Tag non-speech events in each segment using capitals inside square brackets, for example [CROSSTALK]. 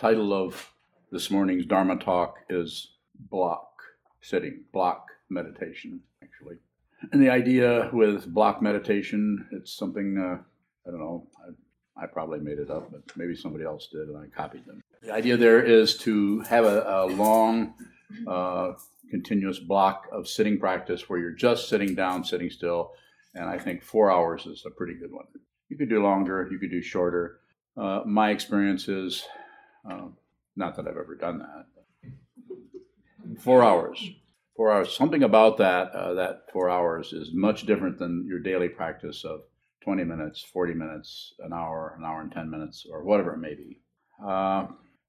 title of this morning's Dharma talk is block sitting, block meditation, actually. And the idea with block meditation, it's something, uh, I don't know, I, I, probably made it up, but maybe somebody else did and I copied them. The idea there is to have a, a long, uh, continuous block of sitting practice where you're just sitting down, sitting still. And I think four hours is a pretty good one. You could do longer, you could do shorter. Uh, my experience is, uh, not that I've ever done that, four hours four hours. Something about that uh, that four hours is much different than your daily practice of 20 minutes, 40 minutes, an hour, an hour and 10 minutes, or whatever it may be. Uh,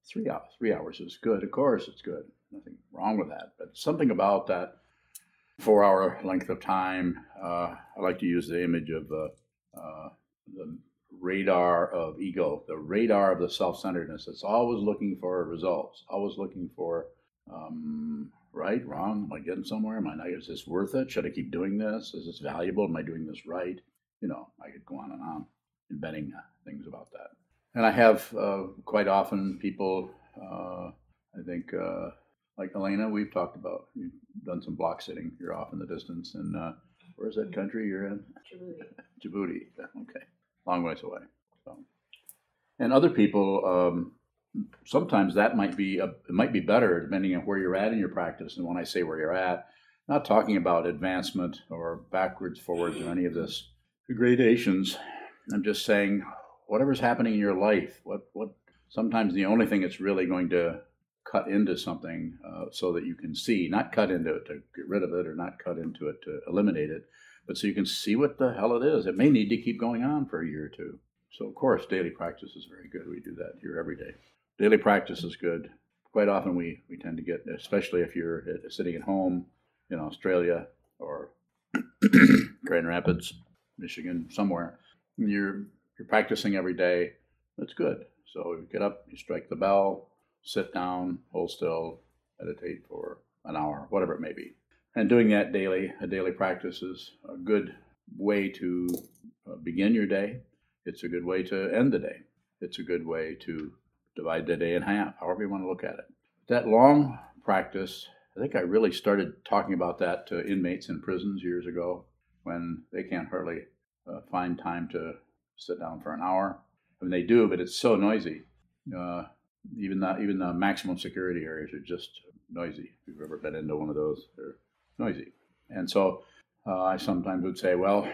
three hours, three hours is good. Of course, it's good. Nothing wrong with that. But something about that four-hour length of time. Uh, I like to use the image of uh, uh, the radar of ego, the radar of the self-centeredness. It's always looking for results, always looking for um, right, wrong? Am I getting somewhere? Am I not? Is this worth it? Should I keep doing this? Is this valuable? Am I doing this right? You know, I could go on and on inventing uh, things about that. And I have uh, quite often people, uh, I think, uh, like Elena, we've talked about, you've done some block sitting. You're off in the distance. And uh, where's that country you're in? Djibouti. [LAUGHS] Djibouti. Okay. Long ways away. So. And other people, um, sometimes that might be a, it might be better depending on where you're at in your practice. And when I say where you're at, not talking about advancement or backwards, forwards, or any of this gradations. I'm just saying whatever's happening in your life. What what sometimes the only thing that's really going to cut into something uh, so that you can see, not cut into it to get rid of it or not cut into it to eliminate it, but so you can see what the hell it is. It may need to keep going on for a year or two. So, of course, daily practice is very good. We do that here every day daily practice is good. Quite often, we, we tend to get, especially if you're uh, sitting at home in Australia or [COUGHS] Grand Rapids, Michigan, somewhere, you're you're practicing every day. That's good. So you get up, you strike the bell, sit down, hold still, meditate for an hour, whatever it may be. And doing that daily, a daily practice is a good way to uh, begin your day. It's a good way to end the day. It's a good way to divide the day in half, however you want to look at it. That long practice, I think I really started talking about that to inmates in prisons years ago when they can't hardly uh, find time to sit down for an hour. I mean, they do, but it's so noisy. Uh, even the even the maximum security areas are just noisy. If you've ever been into one of those, they're noisy. And so uh, I sometimes would say, well,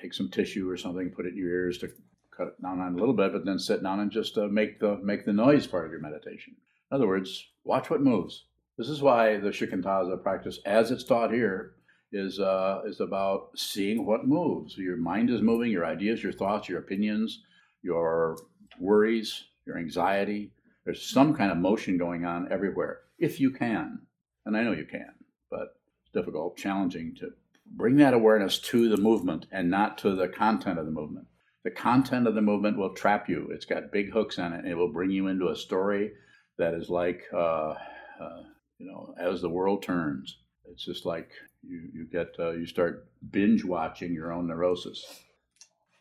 take some tissue or something, put it in your ears to cut it down on a little bit, but then sit down and just uh, make the make the noise part of your meditation. In other words, watch what moves. This is why the shikantaza practice, as it's taught here, is uh, is about seeing what moves. Your mind is moving, your ideas, your thoughts, your opinions, your worries, your anxiety. There's some kind of motion going on everywhere, if you can. And I know you can, but difficult, challenging to bring that awareness to the movement and not to the content of the movement the content of the movement will trap you. It's got big hooks on it, and it will bring you into a story that is like, uh, uh, you know, as the world turns. It's just like you you get uh, you start binge watching your own neurosis.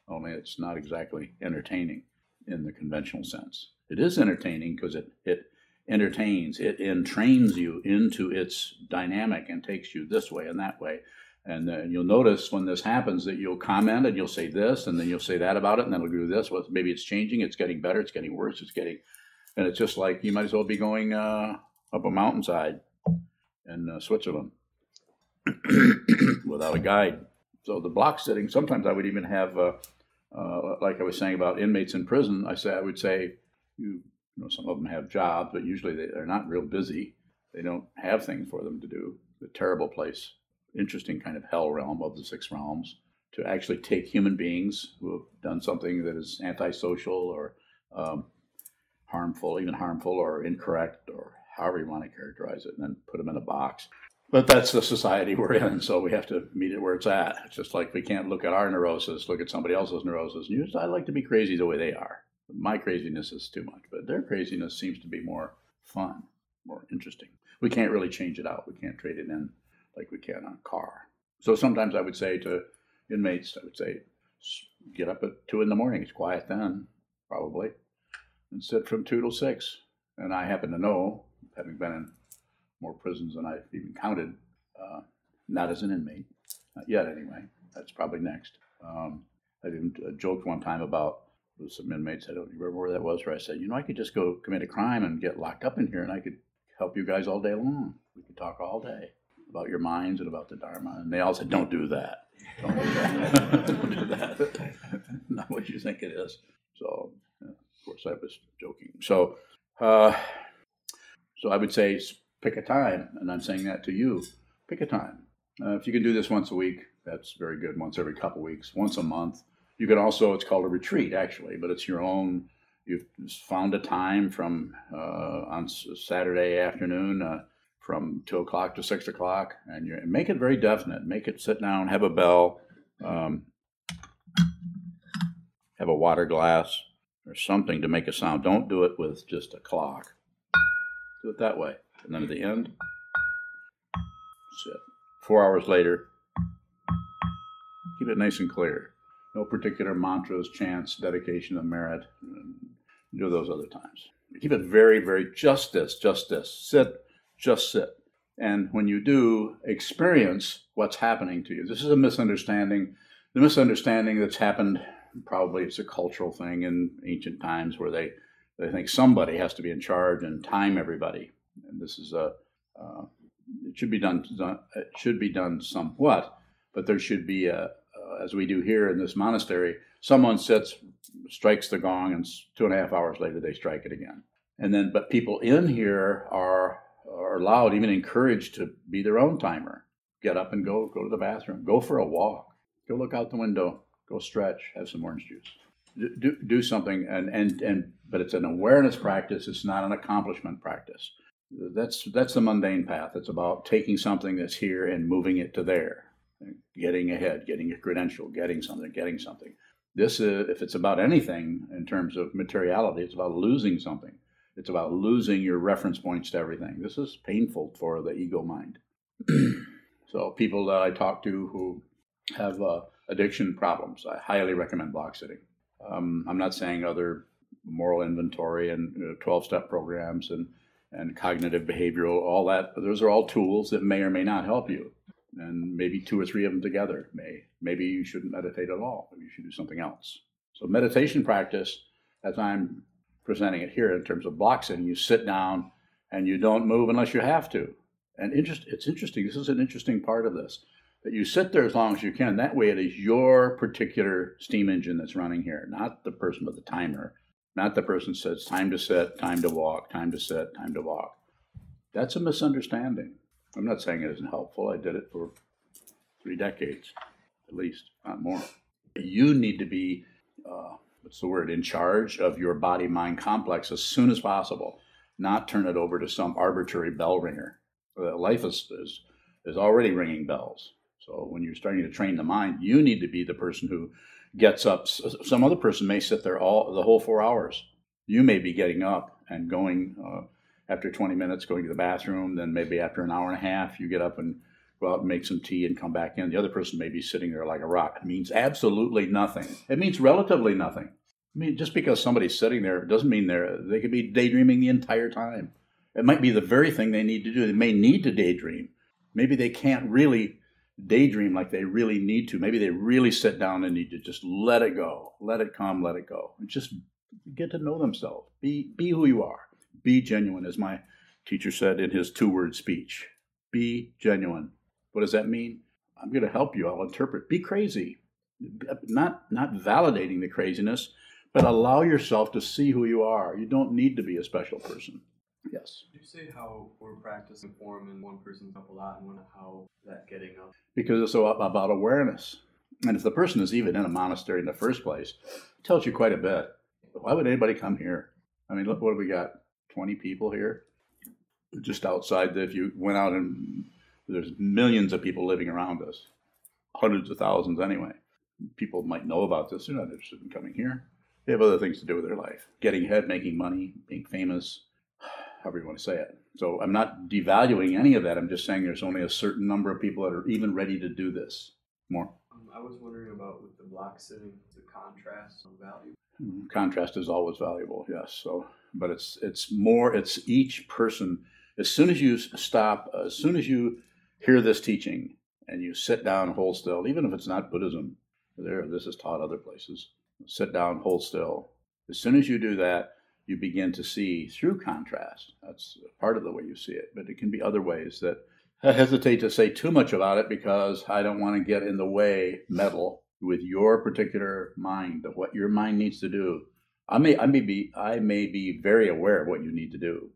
Only it's not exactly entertaining in the conventional sense. It is entertaining because it it entertains, it entrains you into its dynamic and takes you this way and that way. And then you'll notice when this happens that you'll comment and you'll say this and then you'll say that about it and then it'll do this. Well, maybe it's changing, it's getting better, it's getting worse, it's getting, and it's just like you might as well be going uh, up a mountainside in uh, Switzerland [CLEARS THROAT] without a guide. So the block sitting, sometimes I would even have, uh, uh, like I was saying about inmates in prison, I say I would say, you, you know, some of them have jobs, but usually they, they're not real busy. They don't have things for them to do. The terrible place interesting kind of hell realm of the six realms to actually take human beings who have done something that is antisocial or um, harmful, even harmful or incorrect, or however you want to characterize it, and then put them in a box. But that's the society we're in, so we have to meet it where it's at. It's just like we can't look at our neurosis, look at somebody else's neurosis. And I like to be crazy the way they are. My craziness is too much, but their craziness seems to be more fun, more interesting. We can't really change it out. We can't trade it in like we can on a car. So sometimes I would say to inmates, I would say, get up at two in the morning. It's quiet then, probably, and sit from two till six. And I happen to know, having been in more prisons than I've even counted, uh, not as an inmate, not yet anyway. That's probably next. Um, I even uh, joked one time about with some inmates. I don't remember where that was. Where I said, you know, I could just go commit a crime and get locked up in here, and I could help you guys all day long. We could talk all day about your minds and about the Dharma. And they all said, don't do that. Don't do that. [LAUGHS] don't do that. [LAUGHS] Not what you think it is. So, yeah, of course, I was joking. So, uh, so I would say pick a time, and I'm saying that to you. Pick a time. Uh, if you can do this once a week, that's very good. Once every couple weeks, once a month. You can also, it's called a retreat actually, but it's your own. You've found a time from uh, on Saturday afternoon uh, from two o'clock to six o'clock, and you make it very definite. Make it sit down, have a bell, um, have a water glass or something to make a sound. Don't do it with just a clock. Do it that way, and then at the end, sit. Four hours later, keep it nice and clear. No particular mantras, chants, dedication of merit. Do those other times. Keep it very, very just this, just this. Sit, just sit. And when you do, experience what's happening to you. This is a misunderstanding. The misunderstanding that's happened, probably it's a cultural thing in ancient times where they, they think somebody has to be in charge and time everybody. And this is a, uh, it should be done, it should be done somewhat, but there should be a, as we do here in this monastery, someone sits, strikes the gong, and two and a half hours later they strike it again. And then, but people in here are are allowed, even encouraged to be their own timer. Get up and go, go to the bathroom, go for a walk, go look out the window, go stretch, have some orange juice. Do, do something, and, and, and but it's an awareness practice. It's not an accomplishment practice. That's that's the mundane path. It's about taking something that's here and moving it to there getting ahead, getting a credential, getting something, getting something. This, is, if it's about anything in terms of materiality, it's about losing something. It's about losing your reference points to everything. This is painful for the ego mind. [CLEARS THROAT] so, people that I talk to who have uh, addiction problems, I highly recommend block sitting. Um, I'm not saying other moral inventory and 12 step programs and, and cognitive behavioral, all that, those are all tools that may or may not help you and maybe two or three of them together. May maybe you shouldn't meditate at all. Maybe you should do something else. So meditation practice, as I'm presenting it here in terms of boxing you sit down and you don't move unless you have to. And interest, it's interesting. This is an interesting part of this that you sit there as long as you can. That way, it is your particular steam engine that's running here, not the person with the timer, not the person says time to sit, time to walk, time to sit, time to walk. That's a misunderstanding. I'm not saying it isn't helpful. I did it for three decades, at least, not more. You need to be, uh, what's the word, in charge of your body mind complex as soon as possible, not turn it over to some arbitrary bell ringer. Uh, life is, is, is already ringing bells. So when you're starting to train the mind, you need to be the person who gets up. Some other person may sit there all the whole four hours. You may be getting up and going uh, after 20 minutes going to the bathroom. Then maybe after an hour and a half, you get up and go out and make some tea and come back in. The other person may be sitting there like a rock. It means absolutely nothing. It means relatively nothing. I mean, just because somebody's sitting there doesn't mean they're, they could be daydreaming the entire time. It might be the very thing they need to do. They may need to daydream. Maybe they can't really daydream like they really need to. Maybe they really sit down and need to just let it go, let it come, let it go, and just get to know themselves. Be be who you are. Be genuine, as my teacher said in his two word speech. Be genuine. What does that mean? I'm going to help you. I'll interpret. Be crazy. Not, not validating the craziness, but allow yourself to see who you are. You don't need to be a special person. Yes. Did you say how we're practicing form and one person's up a lot and one how that getting up? Because it's so about awareness. And if the person is even in a monastery in the first place, it tells you quite a bit. Why would anybody come here? I mean, look what we got. 20 people here, just outside. If you went out and there's millions of people living around us, hundreds of thousands anyway. People might know about this. They're not interested in coming here. They have other things to do with their life getting ahead, making money, being famous, [SIGHS] however you want to say it. So I'm not devaluing any of that. I'm just saying there's only a certain number of people that are even ready to do this. More. Um, I was wondering about with the block sitting, the contrast value. Contrast is always valuable, yes. So, but it's it's more. It's each person. As soon as you stop, as soon as you hear this teaching and you sit down, hold still, even if it's not Buddhism, there this is taught other places. Sit down, hold still. As soon as you do that, you begin to see through contrast. That's part of the way you see it, but it can be other ways that I hesitate to say too much about it because I don't want to get in the way, meddle with your particular mind of what your mind needs to do. I may, I may be, I may be very aware of what you need to do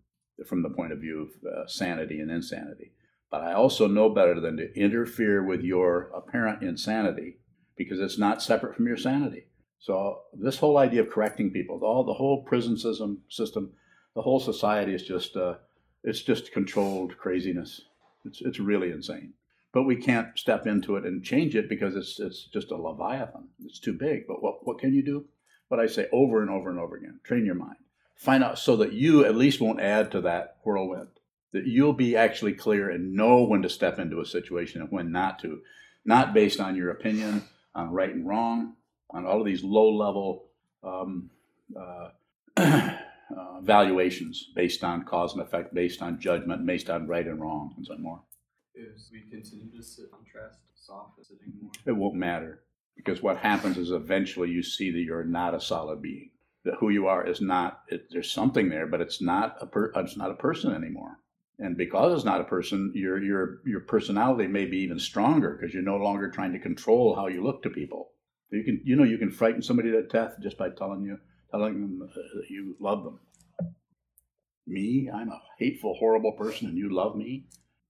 from the point of view of uh, sanity and insanity, but I also know better than to interfere with your apparent insanity because it's not separate from your sanity. So this whole idea of correcting people, all the whole prison system, system, the whole society is just, uh, it's just controlled craziness. It's it's really insane. But we can't step into it and change it because it's it's just a leviathan. It's too big. But what what can you do? What I say over and over and over again: train your mind. Find out so that you at least won't add to that whirlwind. That you'll be actually clear and know when to step into a situation and when not to, not based on your opinion on right and wrong, on all of these low level um, uh, [CLEARS THROAT] uh, valuations based on cause and effect, based on judgment, based on right and wrong, and so on more. If we continue to sit contrast soft sitting more, it won't matter because what happens is eventually you see that you're not a solid being. That who you are is not. It, there's something there, but it's not a per, it's not a person anymore. And because it's not a person, your your your personality may be even stronger because you're no longer trying to control how you look to people. You can you know you can frighten somebody to death just by telling you telling them uh, that you love them. Me, I'm a hateful, horrible person, and you love me.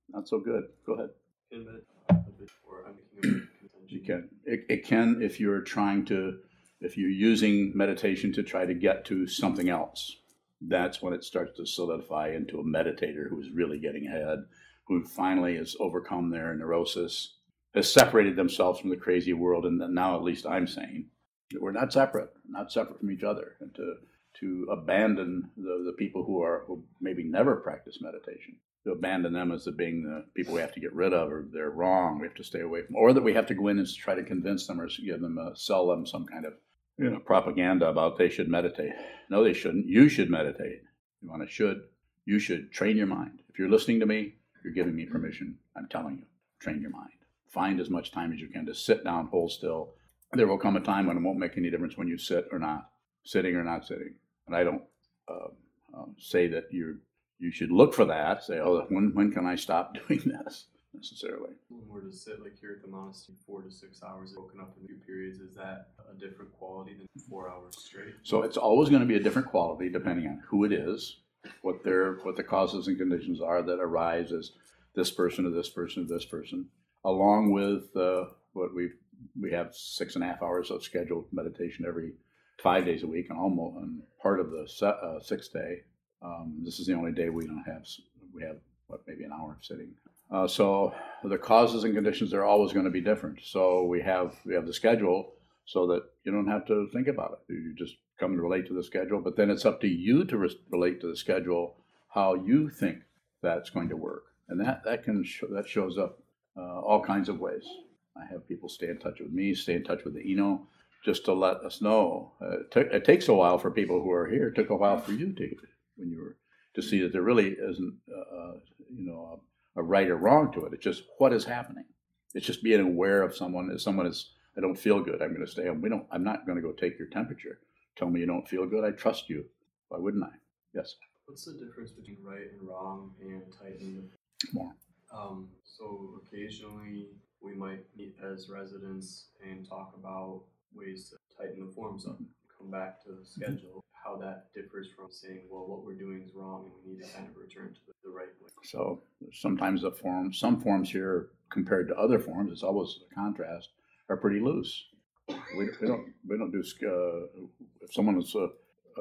Not so good. Go ahead. You can. It, it can if you're trying to, if you're using meditation to try to get to something else. That's when it starts to solidify into a meditator who's really getting ahead, who finally has overcome their neurosis, has separated themselves from the crazy world, and now at least I'm saying we're not separate, not separate from each other, and to to abandon the, the people who are who maybe never practice meditation, to abandon them as the being the people we have to get rid of, or they're wrong, we have to stay away from, or that we have to go in and try to convince them or give them, a, sell them some kind of you know propaganda about they should meditate. No, they shouldn't. You should meditate. You want to should. You should train your mind. If you're listening to me, you're giving me permission. I'm telling you, train your mind. Find as much time as you can to sit down, hold still, there will come a time when it won't make any difference when you sit or not, sitting or not sitting. And I don't uh, um, say that you you should look for that. Say, oh, when when can I stop [LAUGHS] doing this? Necessarily. When we're to sit like here at the monastery, four to six hours, broken up into periods, is that a different quality than four hours straight? So it's always going to be a different quality depending on who it is, what their what the causes and conditions are that arise as this person or this person or this person, along with uh, what we've we have six and a half hours of scheduled meditation every five days a week, and almost and part of the uh, sixth day. Um, this is the only day we don't have we have what maybe an hour of sitting. Uh, so the causes and conditions are always going to be different. So we have we have the schedule so that you don't have to think about it. You just come and relate to the schedule. But then it's up to you to re- relate to the schedule how you think that's going to work, and that that can sh- that shows up uh, all kinds of ways. I have people stay in touch with me, stay in touch with the Ino, just to let us know. Uh, it, t- it, takes a while for people who are here. It took a while for you to, when you were, to see that there really isn't, uh, uh, you know, a, a, right or wrong to it. It's just what is happening. It's just being aware of someone. If someone is, I don't feel good. I'm going to stay home. We don't. I'm not going to go take your temperature. Tell me you don't feel good. I trust you. Why wouldn't I? Yes. What's the difference between right and wrong and tightening? More. Um, so occasionally we might meet as residents and talk about ways to tighten the forms up, come back to the schedule, how that differs from saying, well, what we're doing is wrong and we need to kind of return to the, right way. So sometimes the form, some forms here compared to other forms, it's always a contrast, are pretty loose. We, we don't we don't do uh, if someone is, uh,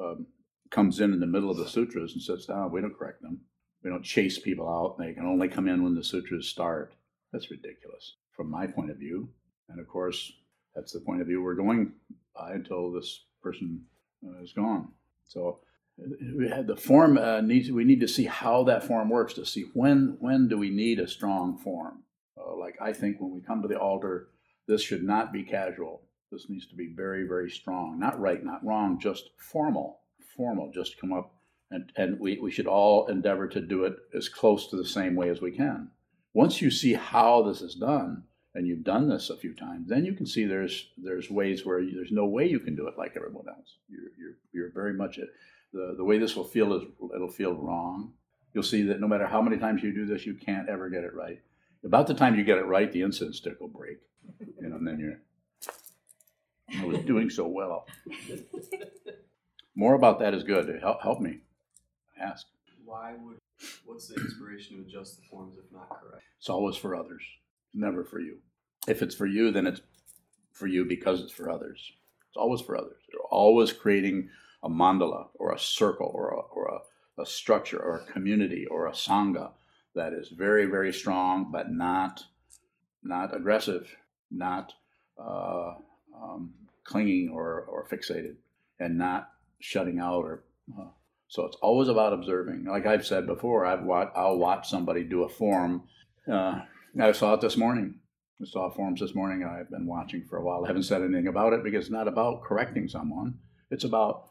um, comes in in the middle of the sutras and sits down, we don't correct them. We don't chase people out. They can only come in when the sutras start. That's ridiculous from my point of view. And of course, that's the point of view we're going by until this person uh, is gone. So the form uh, needs. We need to see how that form works to see when when do we need a strong form. Uh, like I think when we come to the altar, this should not be casual. This needs to be very, very strong. Not right, not wrong, just formal. Formal. Just come up and, and we, we should all endeavor to do it as close to the same way as we can. Once you see how this is done, and you've done this a few times, then you can see there's there's ways where you, there's no way you can do it like everyone else. You're you're, you're very much it. The, the way this will feel is it'll feel wrong. You'll see that no matter how many times you do this, you can't ever get it right. About the time you get it right, the incense stick will break, you know, and then you're I was doing so well. More about that is good. Help help me. Ask. Why would, what's the inspiration to adjust the forms if not correct? It's always for others, never for you. If it's for you, then it's for you because it's for others. It's always for others. You're always creating a mandala or a circle or a, or a, a structure or a community or a sangha that is very, very strong, but not not aggressive, not uh, um, clinging or, or fixated, and not shutting out or uh, so it's always about observing. Like I've said before, I've wa- I'll watch somebody do a form. Uh, I saw it this morning. Saw forms this morning. I've been watching for a while. I haven't said anything about it because it's not about correcting someone. It's about,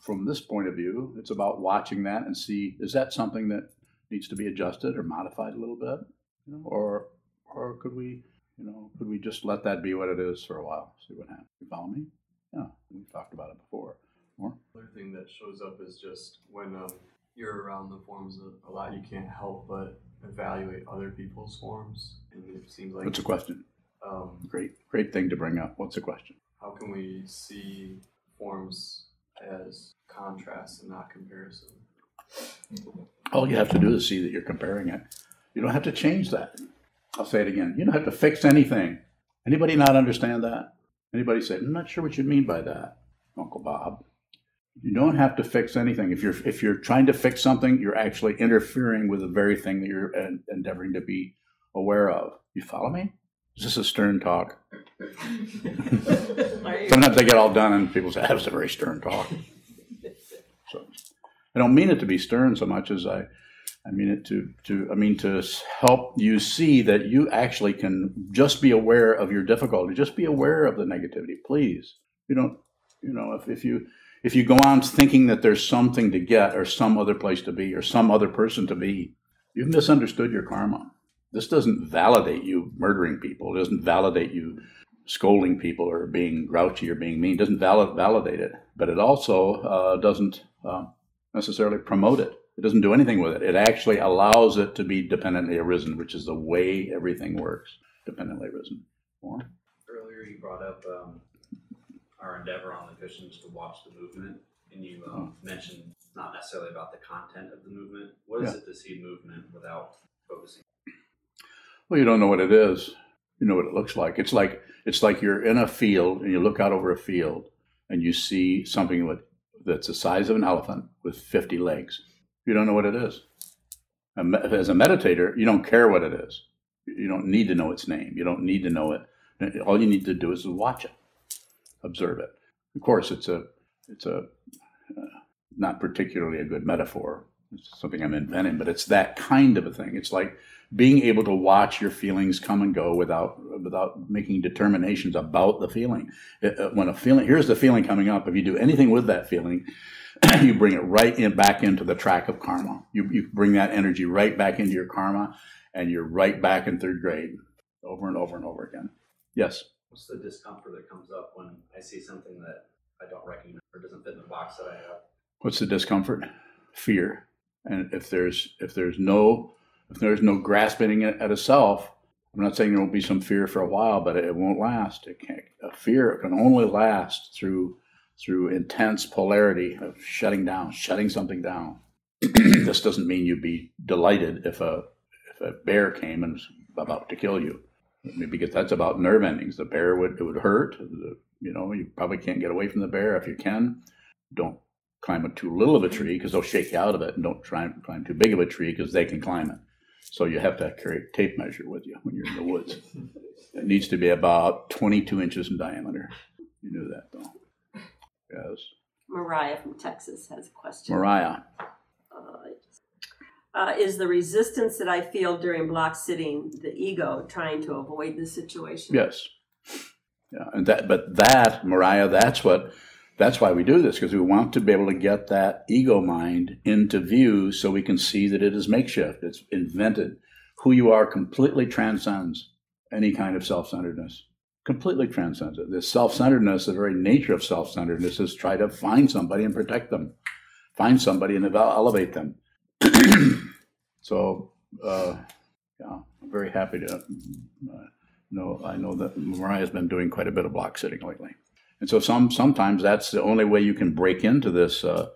from this point of view, it's about watching that and see is that something that needs to be adjusted or modified a little bit, you know, or or could we, you know, could we just let that be what it is for a while, see what happens? You follow me? Yeah, we've talked about it before. More? Another thing that shows up is just when um, you're around the forms a, lot, you can't help but evaluate other people's forms, it seems like What's the question? um, Great, great thing to bring up. What's the question? how can we see forms as contrast and not comparison? All you have to do is see that you're comparing it. You don't have to change that. I'll say it again. You don't have to fix anything. Anybody not understand that? Anybody say, I'm not sure what you mean by that, Uncle Bob. You don't have to fix anything. If you're if you're trying to fix something, you're actually interfering with the very thing that you're en- endeavoring to be aware of. You follow me? Is this a stern talk? [LAUGHS] Sometimes I get all done and people say, that was a very stern talk. So I don't mean it to be stern so much as I, I mean it to, to, I mean to help you see that you actually can just be aware of your difficulty, just be aware of the negativity, please. You don't, you know, if, if you, if you go on thinking that there's something to get or some other place to be or some other person to be, you've misunderstood your karma. This doesn't validate you murdering people. It doesn't validate you scolding people or being grouchy or being mean. It doesn't valid, validate it, but it also uh, doesn't uh, necessarily promote it. It doesn't do anything with it. It actually allows it to be dependently arisen, which is the way everything works. Dependently arisen. More? Earlier, you brought up um, our endeavor on the cushions to watch the movement, and you um, mentioned not necessarily about the content of the movement. What is Yeah. it to see movement without focusing? Well, you don't know what it is. You know what it looks like. It's like it's like you're in a field and you look out over a field and you see something with, that's the size of an elephant with 50 legs. You don't know what it is. As a meditator, you don't care what it is. You don't need to know its name. You don't need to know it. All you need to do is watch it, observe it. Of course, it's a it's a uh, not particularly a good metaphor. It's something I'm inventing, but it's that kind of a thing. It's like being able to watch your feelings come and go without without making determinations about the feeling. Uh, when a feeling here's the feeling coming up, if you do anything with that feeling, [CLEARS THROAT] you bring it right in back into the track of karma. You you bring that energy right back into your karma, and you're right back in third grade, over and over and over again. Yes. What's the discomfort that comes up when I see something that I don't recognize or doesn't fit in the box that I have? What's the discomfort? Fear. And if there's if there's no if there's no grasping at a self, I'm not saying there won't be some fear for a while, but it won't last. It can't. A fear can only last through through intense polarity of shutting down, shutting something down. [CLEARS THROAT] this doesn't mean you'd be delighted if a if a bear came and was about to kill you, because that's about nerve endings. The bear would it would hurt. The- you know, you probably can't get away from the bear if you can. Don't climb too little of a tree because they'll shake you out of it, and don't try and climb too big of a tree because they can climb it. So you have to carry a tape measure with you when you're in the woods. It needs to be about 22 inches in diameter. You knew that, though. Yes. Mariah from Texas has a question. Mariah. Uh, uh, is the resistance that I feel during block sitting the ego trying to avoid the situation? Yes. Yeah, and that, but that, Mariah, that's what, that's why we do this, because we want to be able to get that ego mind into view so we can see that it is makeshift, it's invented. Who you are completely transcends any kind of self centeredness, completely transcends it. This self centeredness, the very nature of self centeredness, is try to find somebody and protect them, find somebody and elevate them. [CLEARS THROAT] so, uh, yeah, I'm very happy to uh, know. I know that Mariah's been doing quite a bit of block sitting lately. And so some sometimes that's the only way you can break into this uh,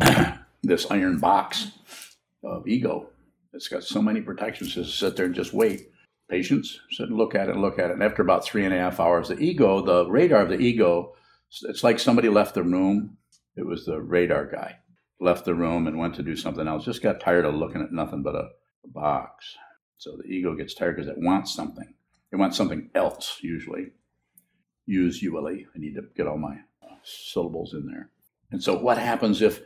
[CLEARS THROAT] this iron box of ego. It's got so many protections. Just sit there and just wait. Patience. Sit and look at it. Look at it. And after about three and a half hours, the ego, the radar of the ego, it's like somebody left the room. It was the radar guy left the room and went to do something else. Just got tired of looking at nothing but a, a box. So the ego gets tired because it wants something. It wants something else usually usually. I need to get all my syllables in there. And so, what happens if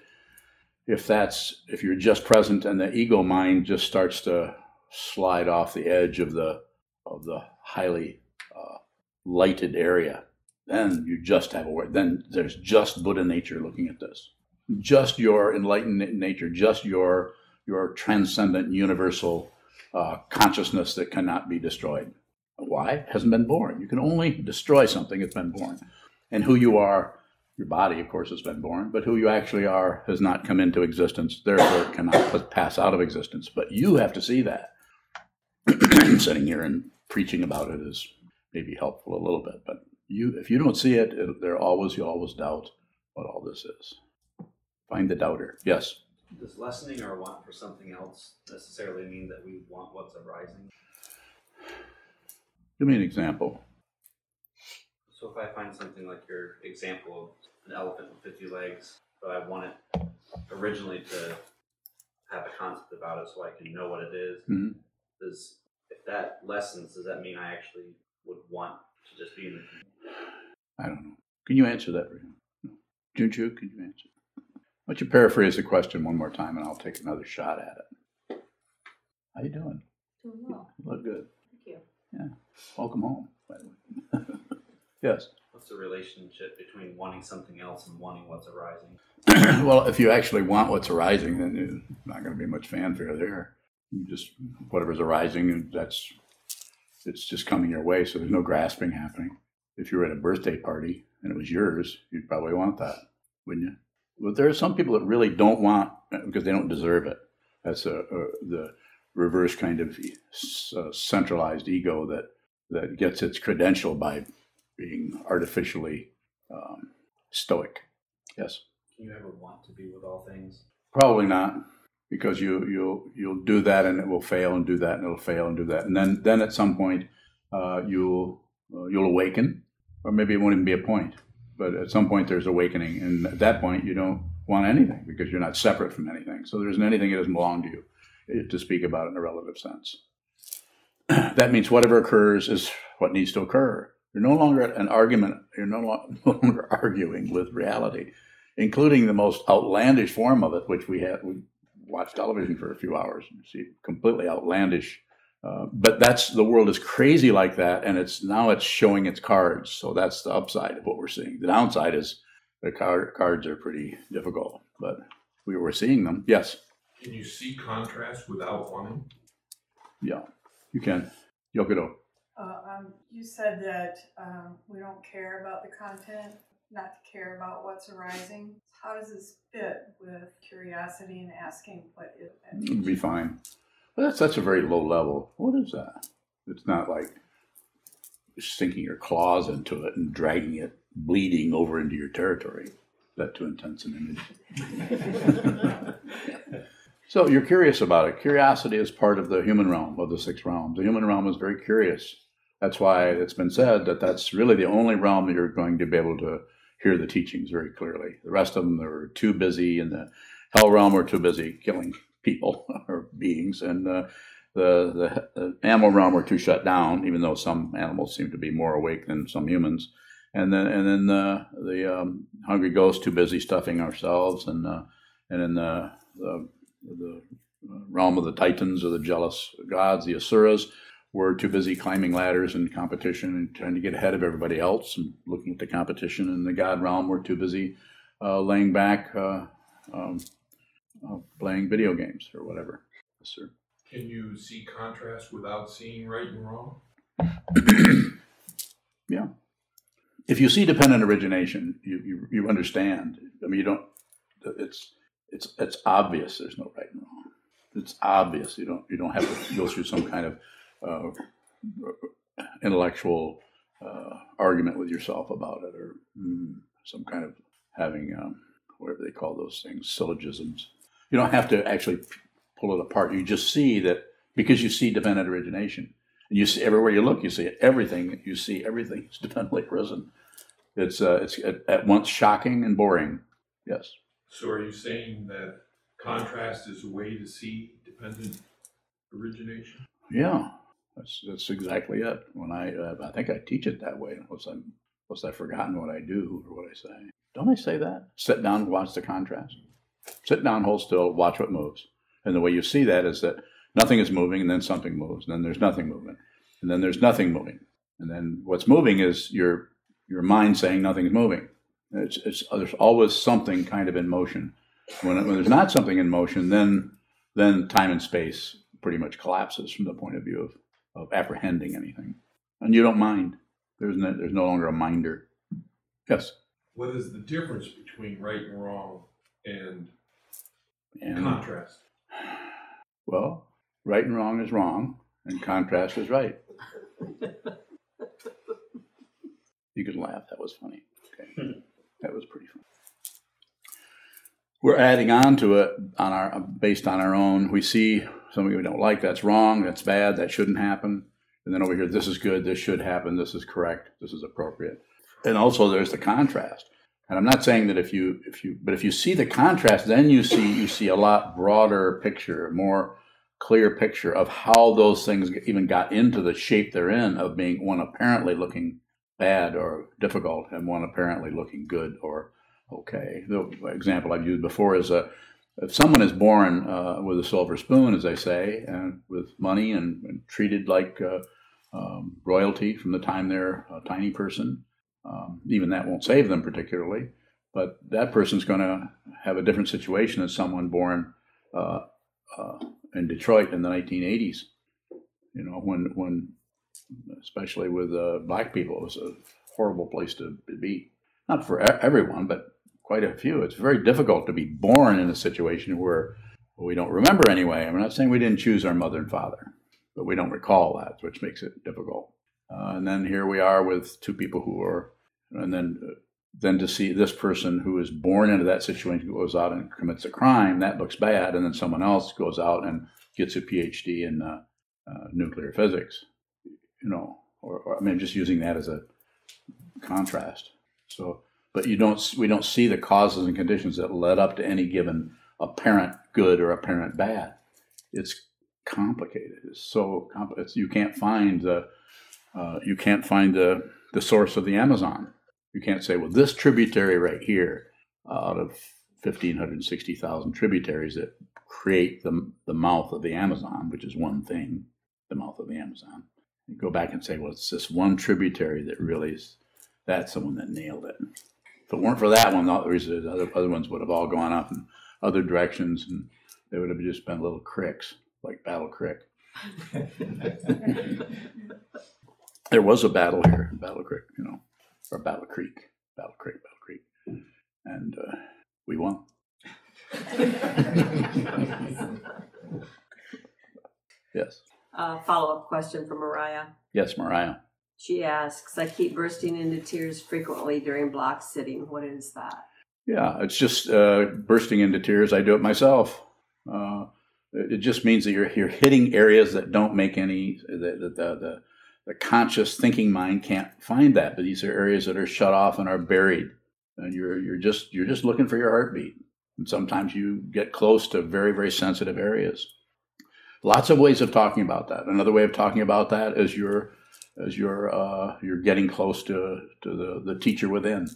if that's if you're just present and the ego mind just starts to slide off the edge of the of the highly uh, lighted area? Then you just have a word. Then there's just Buddha nature looking at this, just your enlightened nature, just your your transcendent universal uh, consciousness that cannot be destroyed. Why? Hasn't been born. You can only destroy something that's been born. And who you are, your body, of course, has been born, but who you actually are has not come into existence, therefore it cannot pass out of existence. But you have to see that. [CLEARS THROAT] Sitting here and preaching about it is maybe helpful a little bit, but you, if you don't see it, it there always you always doubt what all this is. Find the doubter. Yes. Does lessening our want for something else necessarily mean that we want what's arising? Give me an example. So if I find something like your example of an elephant with 50 legs, but I want it originally to have a concept about it so I can know what it is, Mhm. does if that lessens, does that mean I actually would want to just be in the I don't know. Can you answer that for him? No. Junchu, can you answer? Why don't you paraphrase the question one more time and I'll take another shot at it. How you doing? Doing well, You look good. Welcome home, by the way. [LAUGHS] yes. What's the relationship between wanting something else and wanting what's arising? [CLEARS THROAT] well, if you actually want what's arising, then there's not going to be much fanfare there. You just whatever's arising, that's it's just coming your way. So there's no grasping happening. If you were at a birthday party and it was yours, you'd probably want that, wouldn't you? But there are some people that really don't want because they don't deserve it. That's a, a the reverse kind of uh, centralized ego that that gets its credential by being artificially um, stoic. Yes. Can you ever want to be with all things? Probably not, because you you'll you'll do that and it will fail, and do that and it'll fail, and do that, and then then at some point uh, you'll uh, you'll awaken, or maybe it won't even be a point, but at some point there's awakening, and at that point you don't want anything because you're not separate from anything. So there isn't anything that doesn't belong to you eh, to speak about in a relative sense. [CLEARS THROAT] that means whatever occurs is what needs to occur. You're no longer an argument. You're no, lo- [LAUGHS] no longer arguing with reality, including the most outlandish form of it, which we had. We watched television for a few hours and see completely outlandish. Uh, but that's the world is crazy like that, and it's now it's showing its cards. So that's the upside of what we're seeing. The downside is the card, cards are pretty difficult, but we were seeing them. Yes, Can you see contrast without wanting? yeah, you can. Yokodo. Uh, um, you said that, um, we don't care about the content, not to care about what's arising. How does this fit with curiosity and asking what is that It'll means? be fine. But that's such a very low level. What is that? It's not like sinking your claws into it and dragging it bleeding over into your territory. That too intense an image. [LAUGHS] so you're curious about it. Curiosity is part of the human realm of the six realms. The human realm is very curious. That's why it's been said that that's really the only realm you're going to be able to hear the teachings very clearly. The rest of them are too busy in the hell realm or too busy killing people [LAUGHS] or beings, and uh, the, the the animal realm are too shut down. Even though some animals seem to be more awake than some humans, and then and then the the um, hungry ghost too busy stuffing ourselves, and uh, and in the, the the realm of the titans or the jealous gods, the asuras, we're too busy climbing ladders and competition and trying to get ahead of everybody else and looking at the competition. In the God realm, we're too busy uh, laying back, uh, um, uh, playing video games or whatever. Yes, sir. Can you see contrast without seeing right and wrong? [CLEARS THROAT] yeah. If you see dependent origination, you, you, you understand. I mean, you don't. It's it's it's obvious. There's no right and wrong. It's obvious. You don't you don't have to go through some kind of uh, intellectual uh, argument with yourself about it, or mm, some kind of having um, whatever they call those things, syllogisms. You don't have to actually pull it apart. You just see that because you see dependent origination. And you see everywhere you look, you see it. Everything you see, everything is [LAUGHS] dependently present. It's uh, it's at, at once shocking and boring. Yes. So are you saying that contrast is a way to see dependent origination? Yeah, that's that's exactly it. When I uh, I think I teach it that way. Unless I'm unless I've forgotten what I do or what I say. Don't I say that? Sit down watch the contrast. Sit down, hold still, watch what moves. And the way you see that is that nothing is moving, and then something moves, and then there's nothing moving, and then there's nothing moving, and then what's moving is your your mind saying nothing's moving. It's, it's uh, there's always something kind of in motion. When, when there's not something in motion, then then time and space pretty much collapses from the point of view of, of apprehending anything, and you don't mind. There's no, there's no longer a minder. Yes. What is the difference between right and wrong and, and contrast? Well, right and wrong is wrong, and contrast is right. [LAUGHS] you could laugh. That was funny. Okay. [LAUGHS] That was pretty fun. We're adding on to it on our based on our own. We see something we don't like. That's wrong. That's bad. That shouldn't happen. And then over here, this is good. This should happen. This is correct. This is appropriate. And also, there's the contrast. And I'm not saying that if you if you but if you see the contrast, then you see you see a lot broader picture, more clear picture of how those things even got into the shape they're in of being one apparently looking bad or difficult and one apparently looking good or okay. The example I've used before is a if someone is born uh, with a silver spoon, as they say, and with money and, and treated like uh, um, royalty from the time they're a tiny person, um, even that won't save them particularly. But that person's going to have a different situation than someone born uh, uh in Detroit in the 1980s. You know, when when especially with uh, black people, it was a horrible place to be. Not for everyone, but quite a few. It's very difficult to be born in a situation where we don't remember anyway. I'm not saying we didn't choose our mother and father, but we don't recall that, which makes it difficult. Uh, and then here we are with two people who are, and then uh, then to see this person who is born into that situation goes out and commits a crime, that looks bad, and then someone else goes out and gets a PhD in uh, uh, nuclear physics, you know, or, or, I mean, just using that as a contrast. So, but you don't, we don't see the causes and conditions that led up to any given apparent good or apparent bad. It's complicated. It's so complicated. You can't find the, uh, you can't find the the source of the Amazon you can't say, well, this tributary right here, out of 1,560,000 tributaries that create the, the mouth of the Amazon, which is one thing, the mouth of the Amazon. You go back and say, well, it's this one tributary that really is, that's the one that nailed it. If it weren't for that one, the other, other ones would have all gone off in other directions and they would have just been little cricks, like Battle Creek. [LAUGHS] there was a battle here, Battle Creek, you know or Battle Creek, Battle Creek, Battle Creek, and uh, we won. [LAUGHS] yes. Uh, follow up question from Mariah. Yes, Mariah. She asks, I keep bursting into tears frequently during block sitting. What is that? Yeah, it's just uh, bursting into tears. I do it myself. Uh, it just means that you're, you're hitting areas that don't make any, the, the, the the conscious thinking mind can't find that. But these are areas that are shut off and are buried, and you're you're just you're just looking for your heartbeat. And sometimes you get close to very very sensitive areas. Lots of ways of talking about that. Another way of talking about that is you're as you're uh, you're getting close to to the, the teacher within.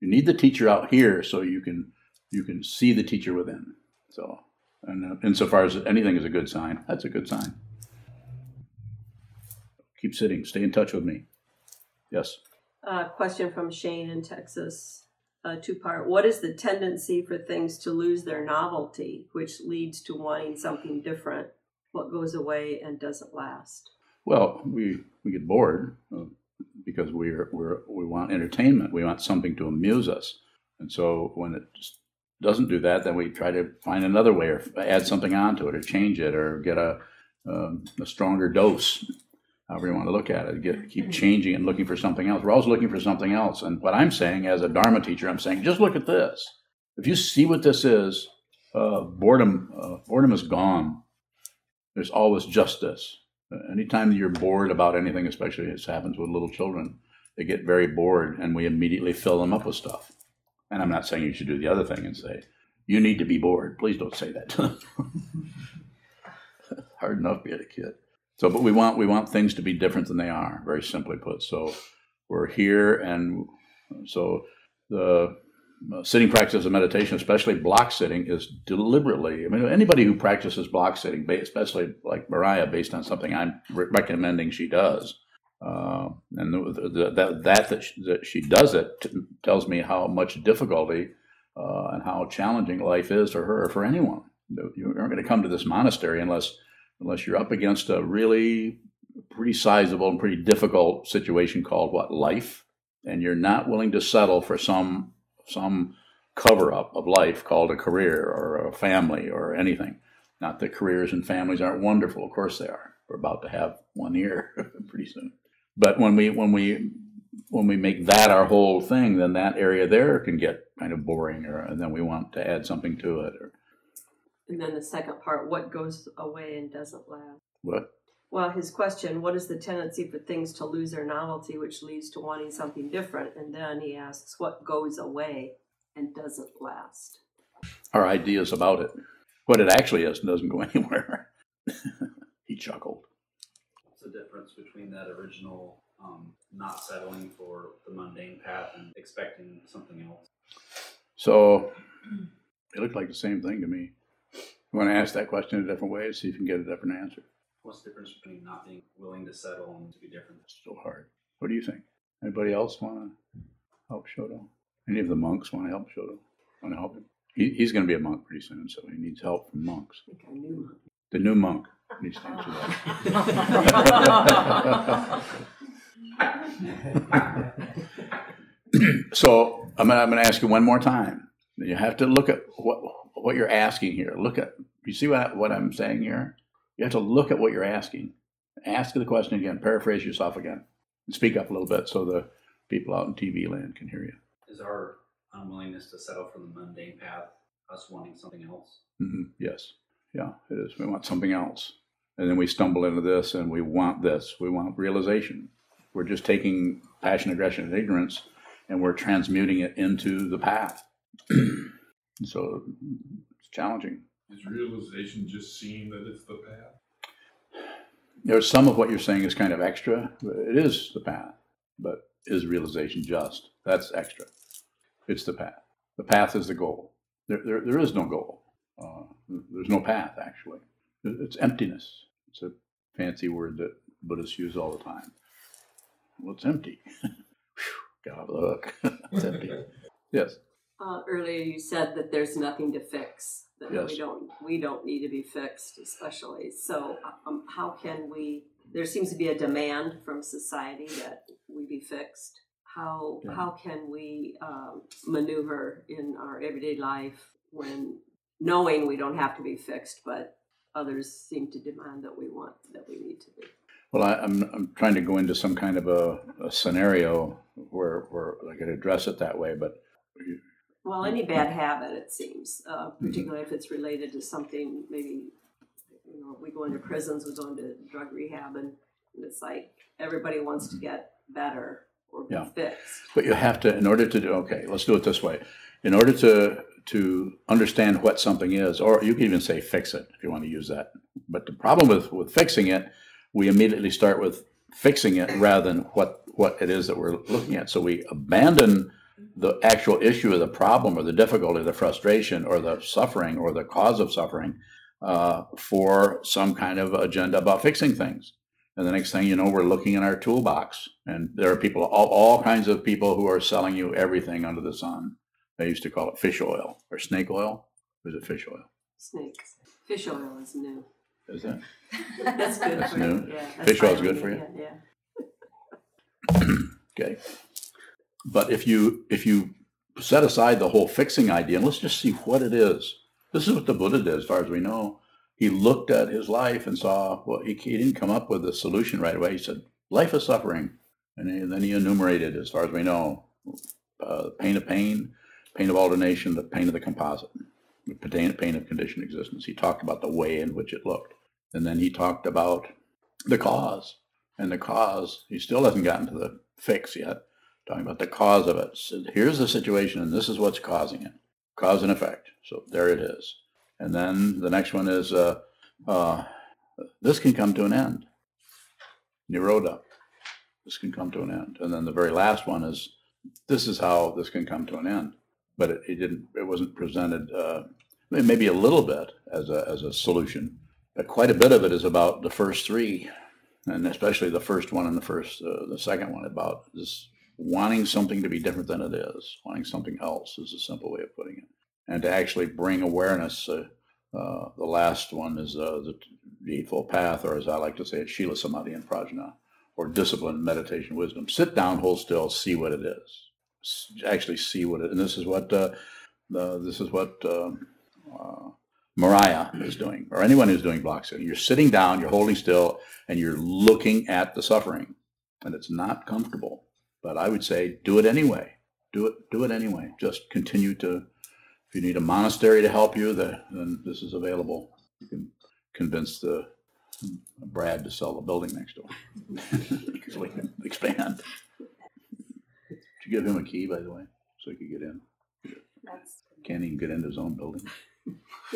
You need the teacher out here so you can you can see the teacher within. So, and uh, insofar as anything is a good sign, that's a good sign. keep sitting, stay in touch with me. Yes, Uh, question from Shane in Texas. Uh, two part. What is the tendency for things to lose their novelty, which leads to wanting something different? What goes away and doesn't last? well, we, we get bored uh, because we're, we're, we want entertainment, we want something to amuse us. And so when it just doesn't do that, then we try to find another way or add something onto it or change it or get a, um, a stronger dose, however you want to look at it, get, keep changing and looking for something else. We're always looking for something else. And what I'm saying as a Dharma teacher, I'm saying, just look at this. If you see what this is, uh, boredom, uh, boredom is gone. There's always justice. Uh, Anytime you're bored about anything, especially this happens with little children, they get very bored and we immediately fill them up with stuff. And I'm not saying you should do the other thing and say, you need to be bored. Please don't say that to them. [LAUGHS] Hard enough being a kid. So, but we want we want things to be different than they are. Very simply put. So, we're here, and so the sitting practice of meditation, especially block sitting, is deliberately. I mean, anybody who practices block sitting, especially like Mariah, based on something I'm recommending she does, uh, and the, the, that that that she, that she does it t- tells me how much difficulty uh, and how challenging life is for her or for anyone. You aren't going to come to this monastery unless unless you're up against a really pretty sizable and pretty difficult situation called what life, and you're not willing to settle for some some cover up of life called a career or a family or anything. Not that careers and families aren't wonderful, of course they are. We're about to have one here [LAUGHS] pretty soon. But when we when we when we make that our whole thing, then that area there can get kind of boring, or and then we want to add something to it, or And then the second part, what goes away and doesn't last? what? Well, his question, what is the tendency for things to lose their novelty, which leads to wanting something different? And then he asks, what goes away and doesn't last? Our ideas about it. What it actually is doesn't go [LAUGHS] anywhere. he chuckled. What's the difference between that original um, not settling for the mundane path and expecting something else? So it looked like the same thing to me. You want to ask that question in a different way, see if you can get a different answer. What's the difference between not being willing to settle and to be different? It's so hard. What do you think? Anybody else want to help Shoto? Any of the monks want to help Shoto? Want to help him? He, he's going to be a monk pretty soon, so he needs help from monks. I think I knew. The new monk needs to answer that. [LAUGHS] so I'm gonna, I'm gonna ask you one more time. You have to look at what what you're asking here. Look at you see what what I'm saying here. You have to look at what you're asking. Ask the question again. Paraphrase yourself again. And speak up a little bit so the people out in TV land can hear you. Is our unwillingness to settle for the mundane path us wanting something else? hmm Yes. Yeah, it is. We want something else. And then we stumble into this and we want this. We want realization. We're just taking passion, aggression, and ignorance and we're transmuting it into the path. [CLEARS THROAT] so it's challenging. Is realization just seeing that it's the path? There's some of what you're saying is kind of extra. It is the path, but is realization just? That's extra. It's the path. The path is the goal. There, there, there is no goal. Uh, there's no path, actually. It's emptiness. It's a fancy word that Buddhists use all the time. Well, it's empty. [LAUGHS] Whew, got off [LAUGHS] it's empty. [LAUGHS] Yes. Uh, earlier, you said that there's nothing to fix. That Yes. we don't we don't need to be fixed, especially. So, um, how can we? There seems to be a demand from society that we be fixed. How Yeah. how can we um, maneuver in our everyday life when knowing we don't have to be fixed, but others seem to demand that we want that we need to be. Well, I, I'm, I'm trying to go into some kind of a, a scenario where, where I could address it that way, but Well, any bad habit, it seems, uh, particularly if it's related to something, maybe, you know, we go into prisons, we go into drug rehab, and it's like everybody wants to get better or be Yeah. fixed. But you have to, in order to do, okay, let's do it this way. In order to, to understand what something is, or you can even say fix it if you want to use that. But the problem with, with fixing it, we immediately start with fixing it rather than what, what it is that we're looking at. So we abandon the actual issue of the problem or the difficulty, the frustration or the suffering or the cause of suffering uh, for some kind of agenda about fixing things. And the next thing you know, we're looking in our toolbox and there are people, all, all kinds of people who are selling you everything under the sun. They used to call it fish oil or snake oil. Or is it fish oil? Snakes. Fish oil is new. Is it? That's good That's for new. you. Yeah. that's Fish oil is good for you? Yeah. [CLEARS THROAT] Okay. But if you, if you set aside the whole fixing idea, and let's just see what it is. This is what the Buddha did, as far as we know. He looked at his life and saw, well, he, he didn't come up with a solution right away. He said, life is suffering. And, he- then he enumerated, as far as we know, uh, pain of pain, pain of alternation, the pain of the composite, the pain of conditioned existence. He talked about the way in which it looked. And then he talked about the cause. And the cause, he still hasn't gotten to the fix yet, talking about the cause of it. So here's the situation, and this is what's causing it. Cause and effect. So there it is. And then the next one is, uh, uh, this can come to an end. Nirodha. This can come to an end. And then the very last one is, this is how this can come to an end. But it, it didn't, it wasn't presented, uh, maybe a little bit as a, as a solution. But quite a bit of it is about the first three and especially the first one and the first, uh, the second one about this wanting something to be different than it is, wanting something else is a simple way of putting it, and to actually bring awareness. Uh, uh, the last one is uh, the, the Eightfold Path, or as I like to say it, Shila Samadhi and Prajna, or discipline, meditation, wisdom. Sit down, hold still, see what it is. S- Actually, see what it. And this is what uh, this is what. um uh, Mariah is doing, or anyone who's doing block sitting. You're sitting down, you're holding still, and you're looking at the suffering. And it's not comfortable. But I would say do it anyway. Do it, do it anyway. Just continue to, if you need a monastery to help you, the- then this is available. You can convince the Brad to sell the building next door. [LAUGHS] So we can expand. Did you give him a key, by the way, so he could get in? Can't even get into his own building. [LAUGHS]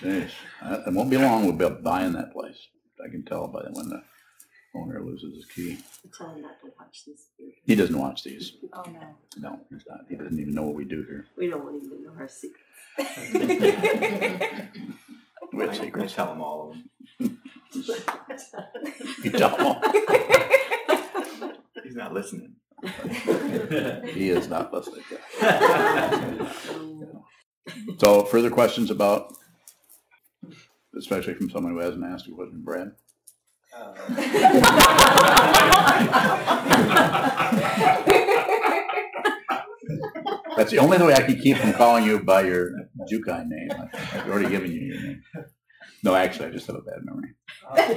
Jeez, it won't be long, we'll be buying that place. I can tell by when the owner loses his key. Tell him not to watch this. He doesn't watch these. Oh, no. No, he's not. He doesn't even know what we do here. We don't want him to know our secrets. We have I secrets. tell him all of them. You tell him. He's not listening. He is not listening. [LAUGHS] So further questions about, especially from someone who hasn't asked a question, Brad? [LAUGHS] That's the only way I can keep from calling you by your Jukai name. I- I've already given you your name. No, actually, I just have a bad memory. Uh,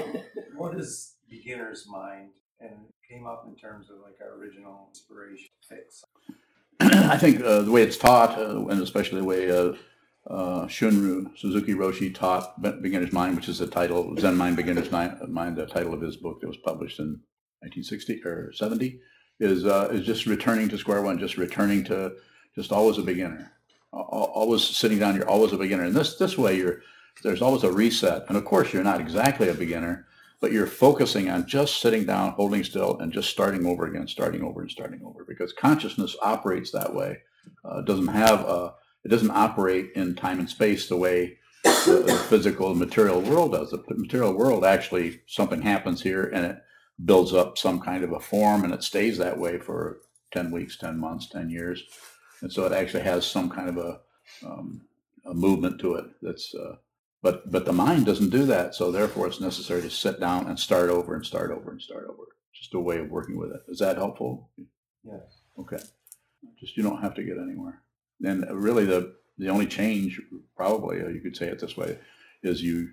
What is beginner's mind and came up in terms of like our original inspiration fix? [CLEARS THROAT] I think uh, the way it's taught, uh, and especially the way uh, uh, Shunryu Suzuki Roshi taught Beginner's Mind, which is the title, Zen Mind, Beginner's Mind, the title of his book that was published in 1960 or 70, is uh, is just returning to square one, just returning to just always a beginner, Al- al- always sitting down. You're always a beginner, and this this way you're there's always a reset. And of course, you're not exactly a beginner, but you're focusing on just sitting down, holding still, and just starting over again, starting over and starting over, because consciousness operates that way. Uh, doesn't have a, it doesn't operate in time and space the way the, the physical material world does. The material world actually something happens here and it builds up some kind of a form and it stays that way for 10 weeks, 10 months, 10 years. And so it actually has some kind of a, um, a movement to it that's, uh, but, but the mind doesn't do that. So therefore it's necessary to sit down and start over and start over and start over. Just a way of working with it. Is that helpful? Yes. Okay. Just you don't have to get anywhere. And really the, the only change, probably, you could say it this way, is you,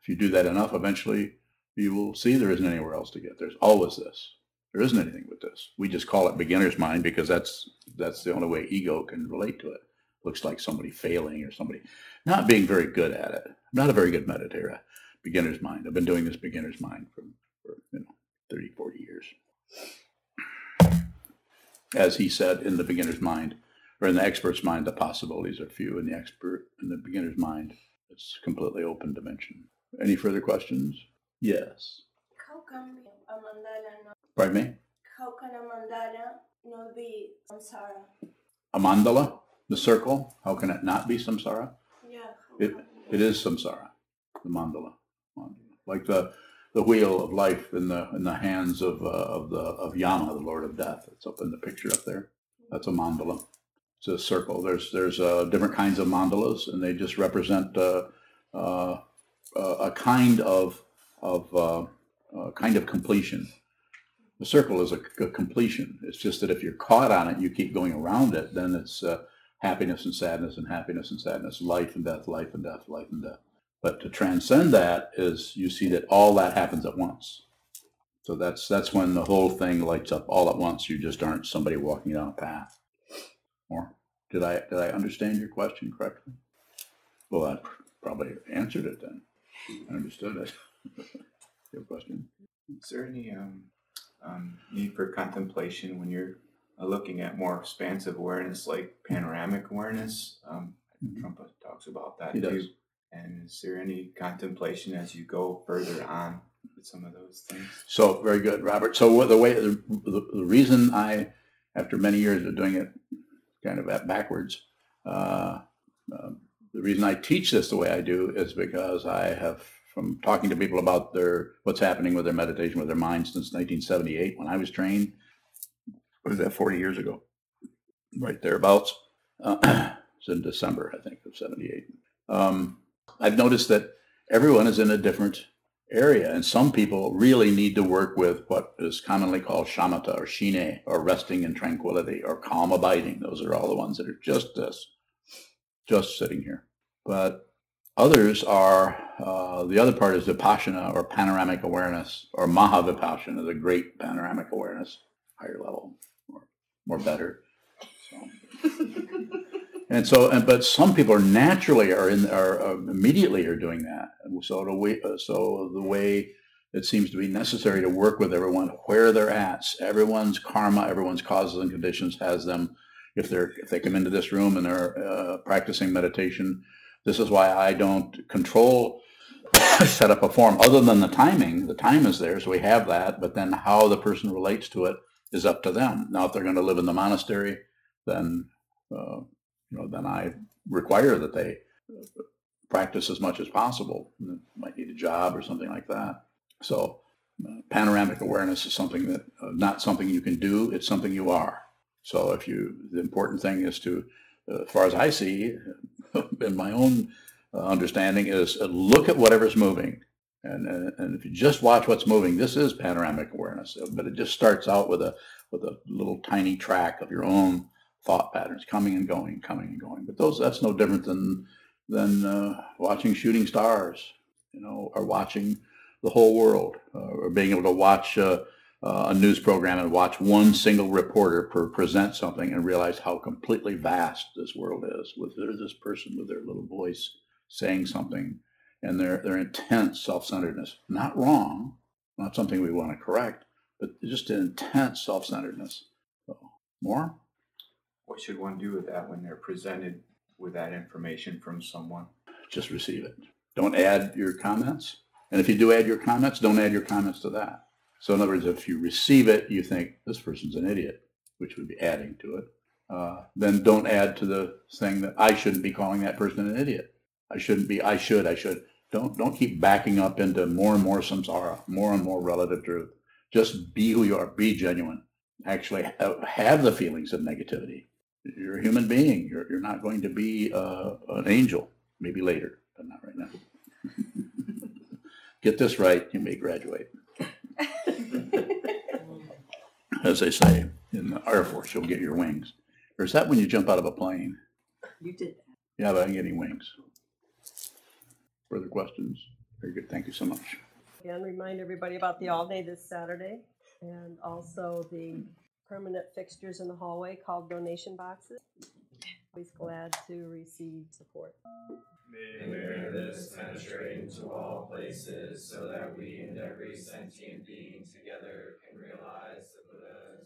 if you do that enough, eventually you will see there isn't anywhere else to get. There's always this. There isn't anything with this. We just call it beginner's mind because that's, that's the only way ego can relate to it. Looks like somebody failing or somebody not being very good at it. I'm not a very good meditator. Beginner's mind. I've been doing this beginner's mind for, for you know, 30, 40 years as he said in the beginner's mind, or in the expert's mind, the possibilities are few. In the expert, in the beginner's mind, it's completely open dimension. Any further questions? Yes. How come a mandala not? Pardon me? How can a mandala not be samsara? A mandala, the circle. How can it not be samsara? Yeah. It- It is samsara. The mandala. mandala. like the, the wheel of life in the, in the hands of, uh, of the, of Yama, the Lord of Death. It's up in the picture up there. That's a mandala. It's a circle. There's, there's, uh, different kinds of mandalas and they just represent, uh, uh, a kind of, of, uh, kind of completion. The circle is a, a completion. It's just that if you're caught on it, you keep going around it, then it's, uh, happiness and sadness and happiness and sadness, life and death, life and death, life and death. But to transcend that is you see that all that happens at once. So that's that's when the whole thing lights up all at once. You just aren't somebody walking down a path. Or did I did I understand your question correctly? Well, I probably answered it then. I understood it. [LAUGHS] Your question? Is there any um, um, need for contemplation when you're uh, looking at more expansive awareness, like panoramic awareness? Um, Mhm. Trungpa talks about that He too. does. And is there any contemplation as you go further on with some of those things? So very good, Robert. So the way the, the reason I, after many years of doing it, kind of backwards, uh, um, the reason I teach this the way I do is because I have from talking to people about their what's happening with their meditation with their mind since 1978 when I was trained. What was that? 40 years ago, right thereabouts. Uh, [CLEARS THROAT] it's in December, I think, of 78. Um, I've noticed that everyone is in a different area. And some people really need to work with what is commonly called shamatha or shine or resting in tranquility or calm abiding. Those are all the ones that are just this, just sitting here. But others are, uh, the other part is vipassana or panoramic awareness or mahavipassana, the great panoramic awareness, higher level or more better. So. [LAUGHS] And so, and, but some people are naturally are in, are uh, immediately are doing that. So the way, uh, so the way it seems to be necessary to work with everyone where they're at. Everyone's karma, everyone's causes and conditions has them. If they're, if they come into this room and they're uh, practicing meditation, this is why I don't control, [COUGHS] set up a form other than the timing. The time is there, so we have that. But then how the person relates to it is up to them. Now, if they're going to live in the monastery, then uh, you know, then I require that they practice as much as possible. They might need a job or something like that. So uh, panoramic awareness is something that, uh, not something you can do, it's something you are. So if you, the important thing is to, uh, as far as I see, [LAUGHS] in my own uh, understanding, is uh, look at whatever's moving. And, and, and if you just watch what's moving, this is panoramic awareness, but it just starts out with a, with a little tiny track of your own thought patterns coming and going, coming and going. But those that's no different than than uh, watching shooting stars, you know, or watching the whole world, uh, or being able to watch uh, uh, a news program and watch one single reporter present something and realize how completely vast this world is. With this person with their little voice saying something, and their their intense self-centeredness, not wrong, not something we want to correct, but just an intense self-centeredness. So, more. What should one do with that when they're presented with that information from someone? just receive it. Don't add your comments. And if you do add your comments, don't add your comments to that. So in other words, if you receive it, you think this person's an idiot, which would be adding to it. Uh, then don't add to the thing that I shouldn't be calling that person an idiot. I shouldn't be. I should. I should. Don't don't keep backing up into more and more samsara, more and more relative truth. Just be who you are. Be genuine. Actually, have, have the feelings of negativity. You're a human being. You're you're not going to be uh, an angel maybe later, but not right now. [LAUGHS] Get this right, you may graduate. [LAUGHS] As they say in the Air Force, you'll get your wings. Or is that when you jump out of a plane? You did that. Yeah, but I'm getting wings. Further questions? Very good. Thank you so much. Again, remind everybody about the all day this Saturday and also the permanent fixtures in the hallway called donation boxes. Always glad to receive support. May this penetrate into all places so that we and every sentient being together can realize the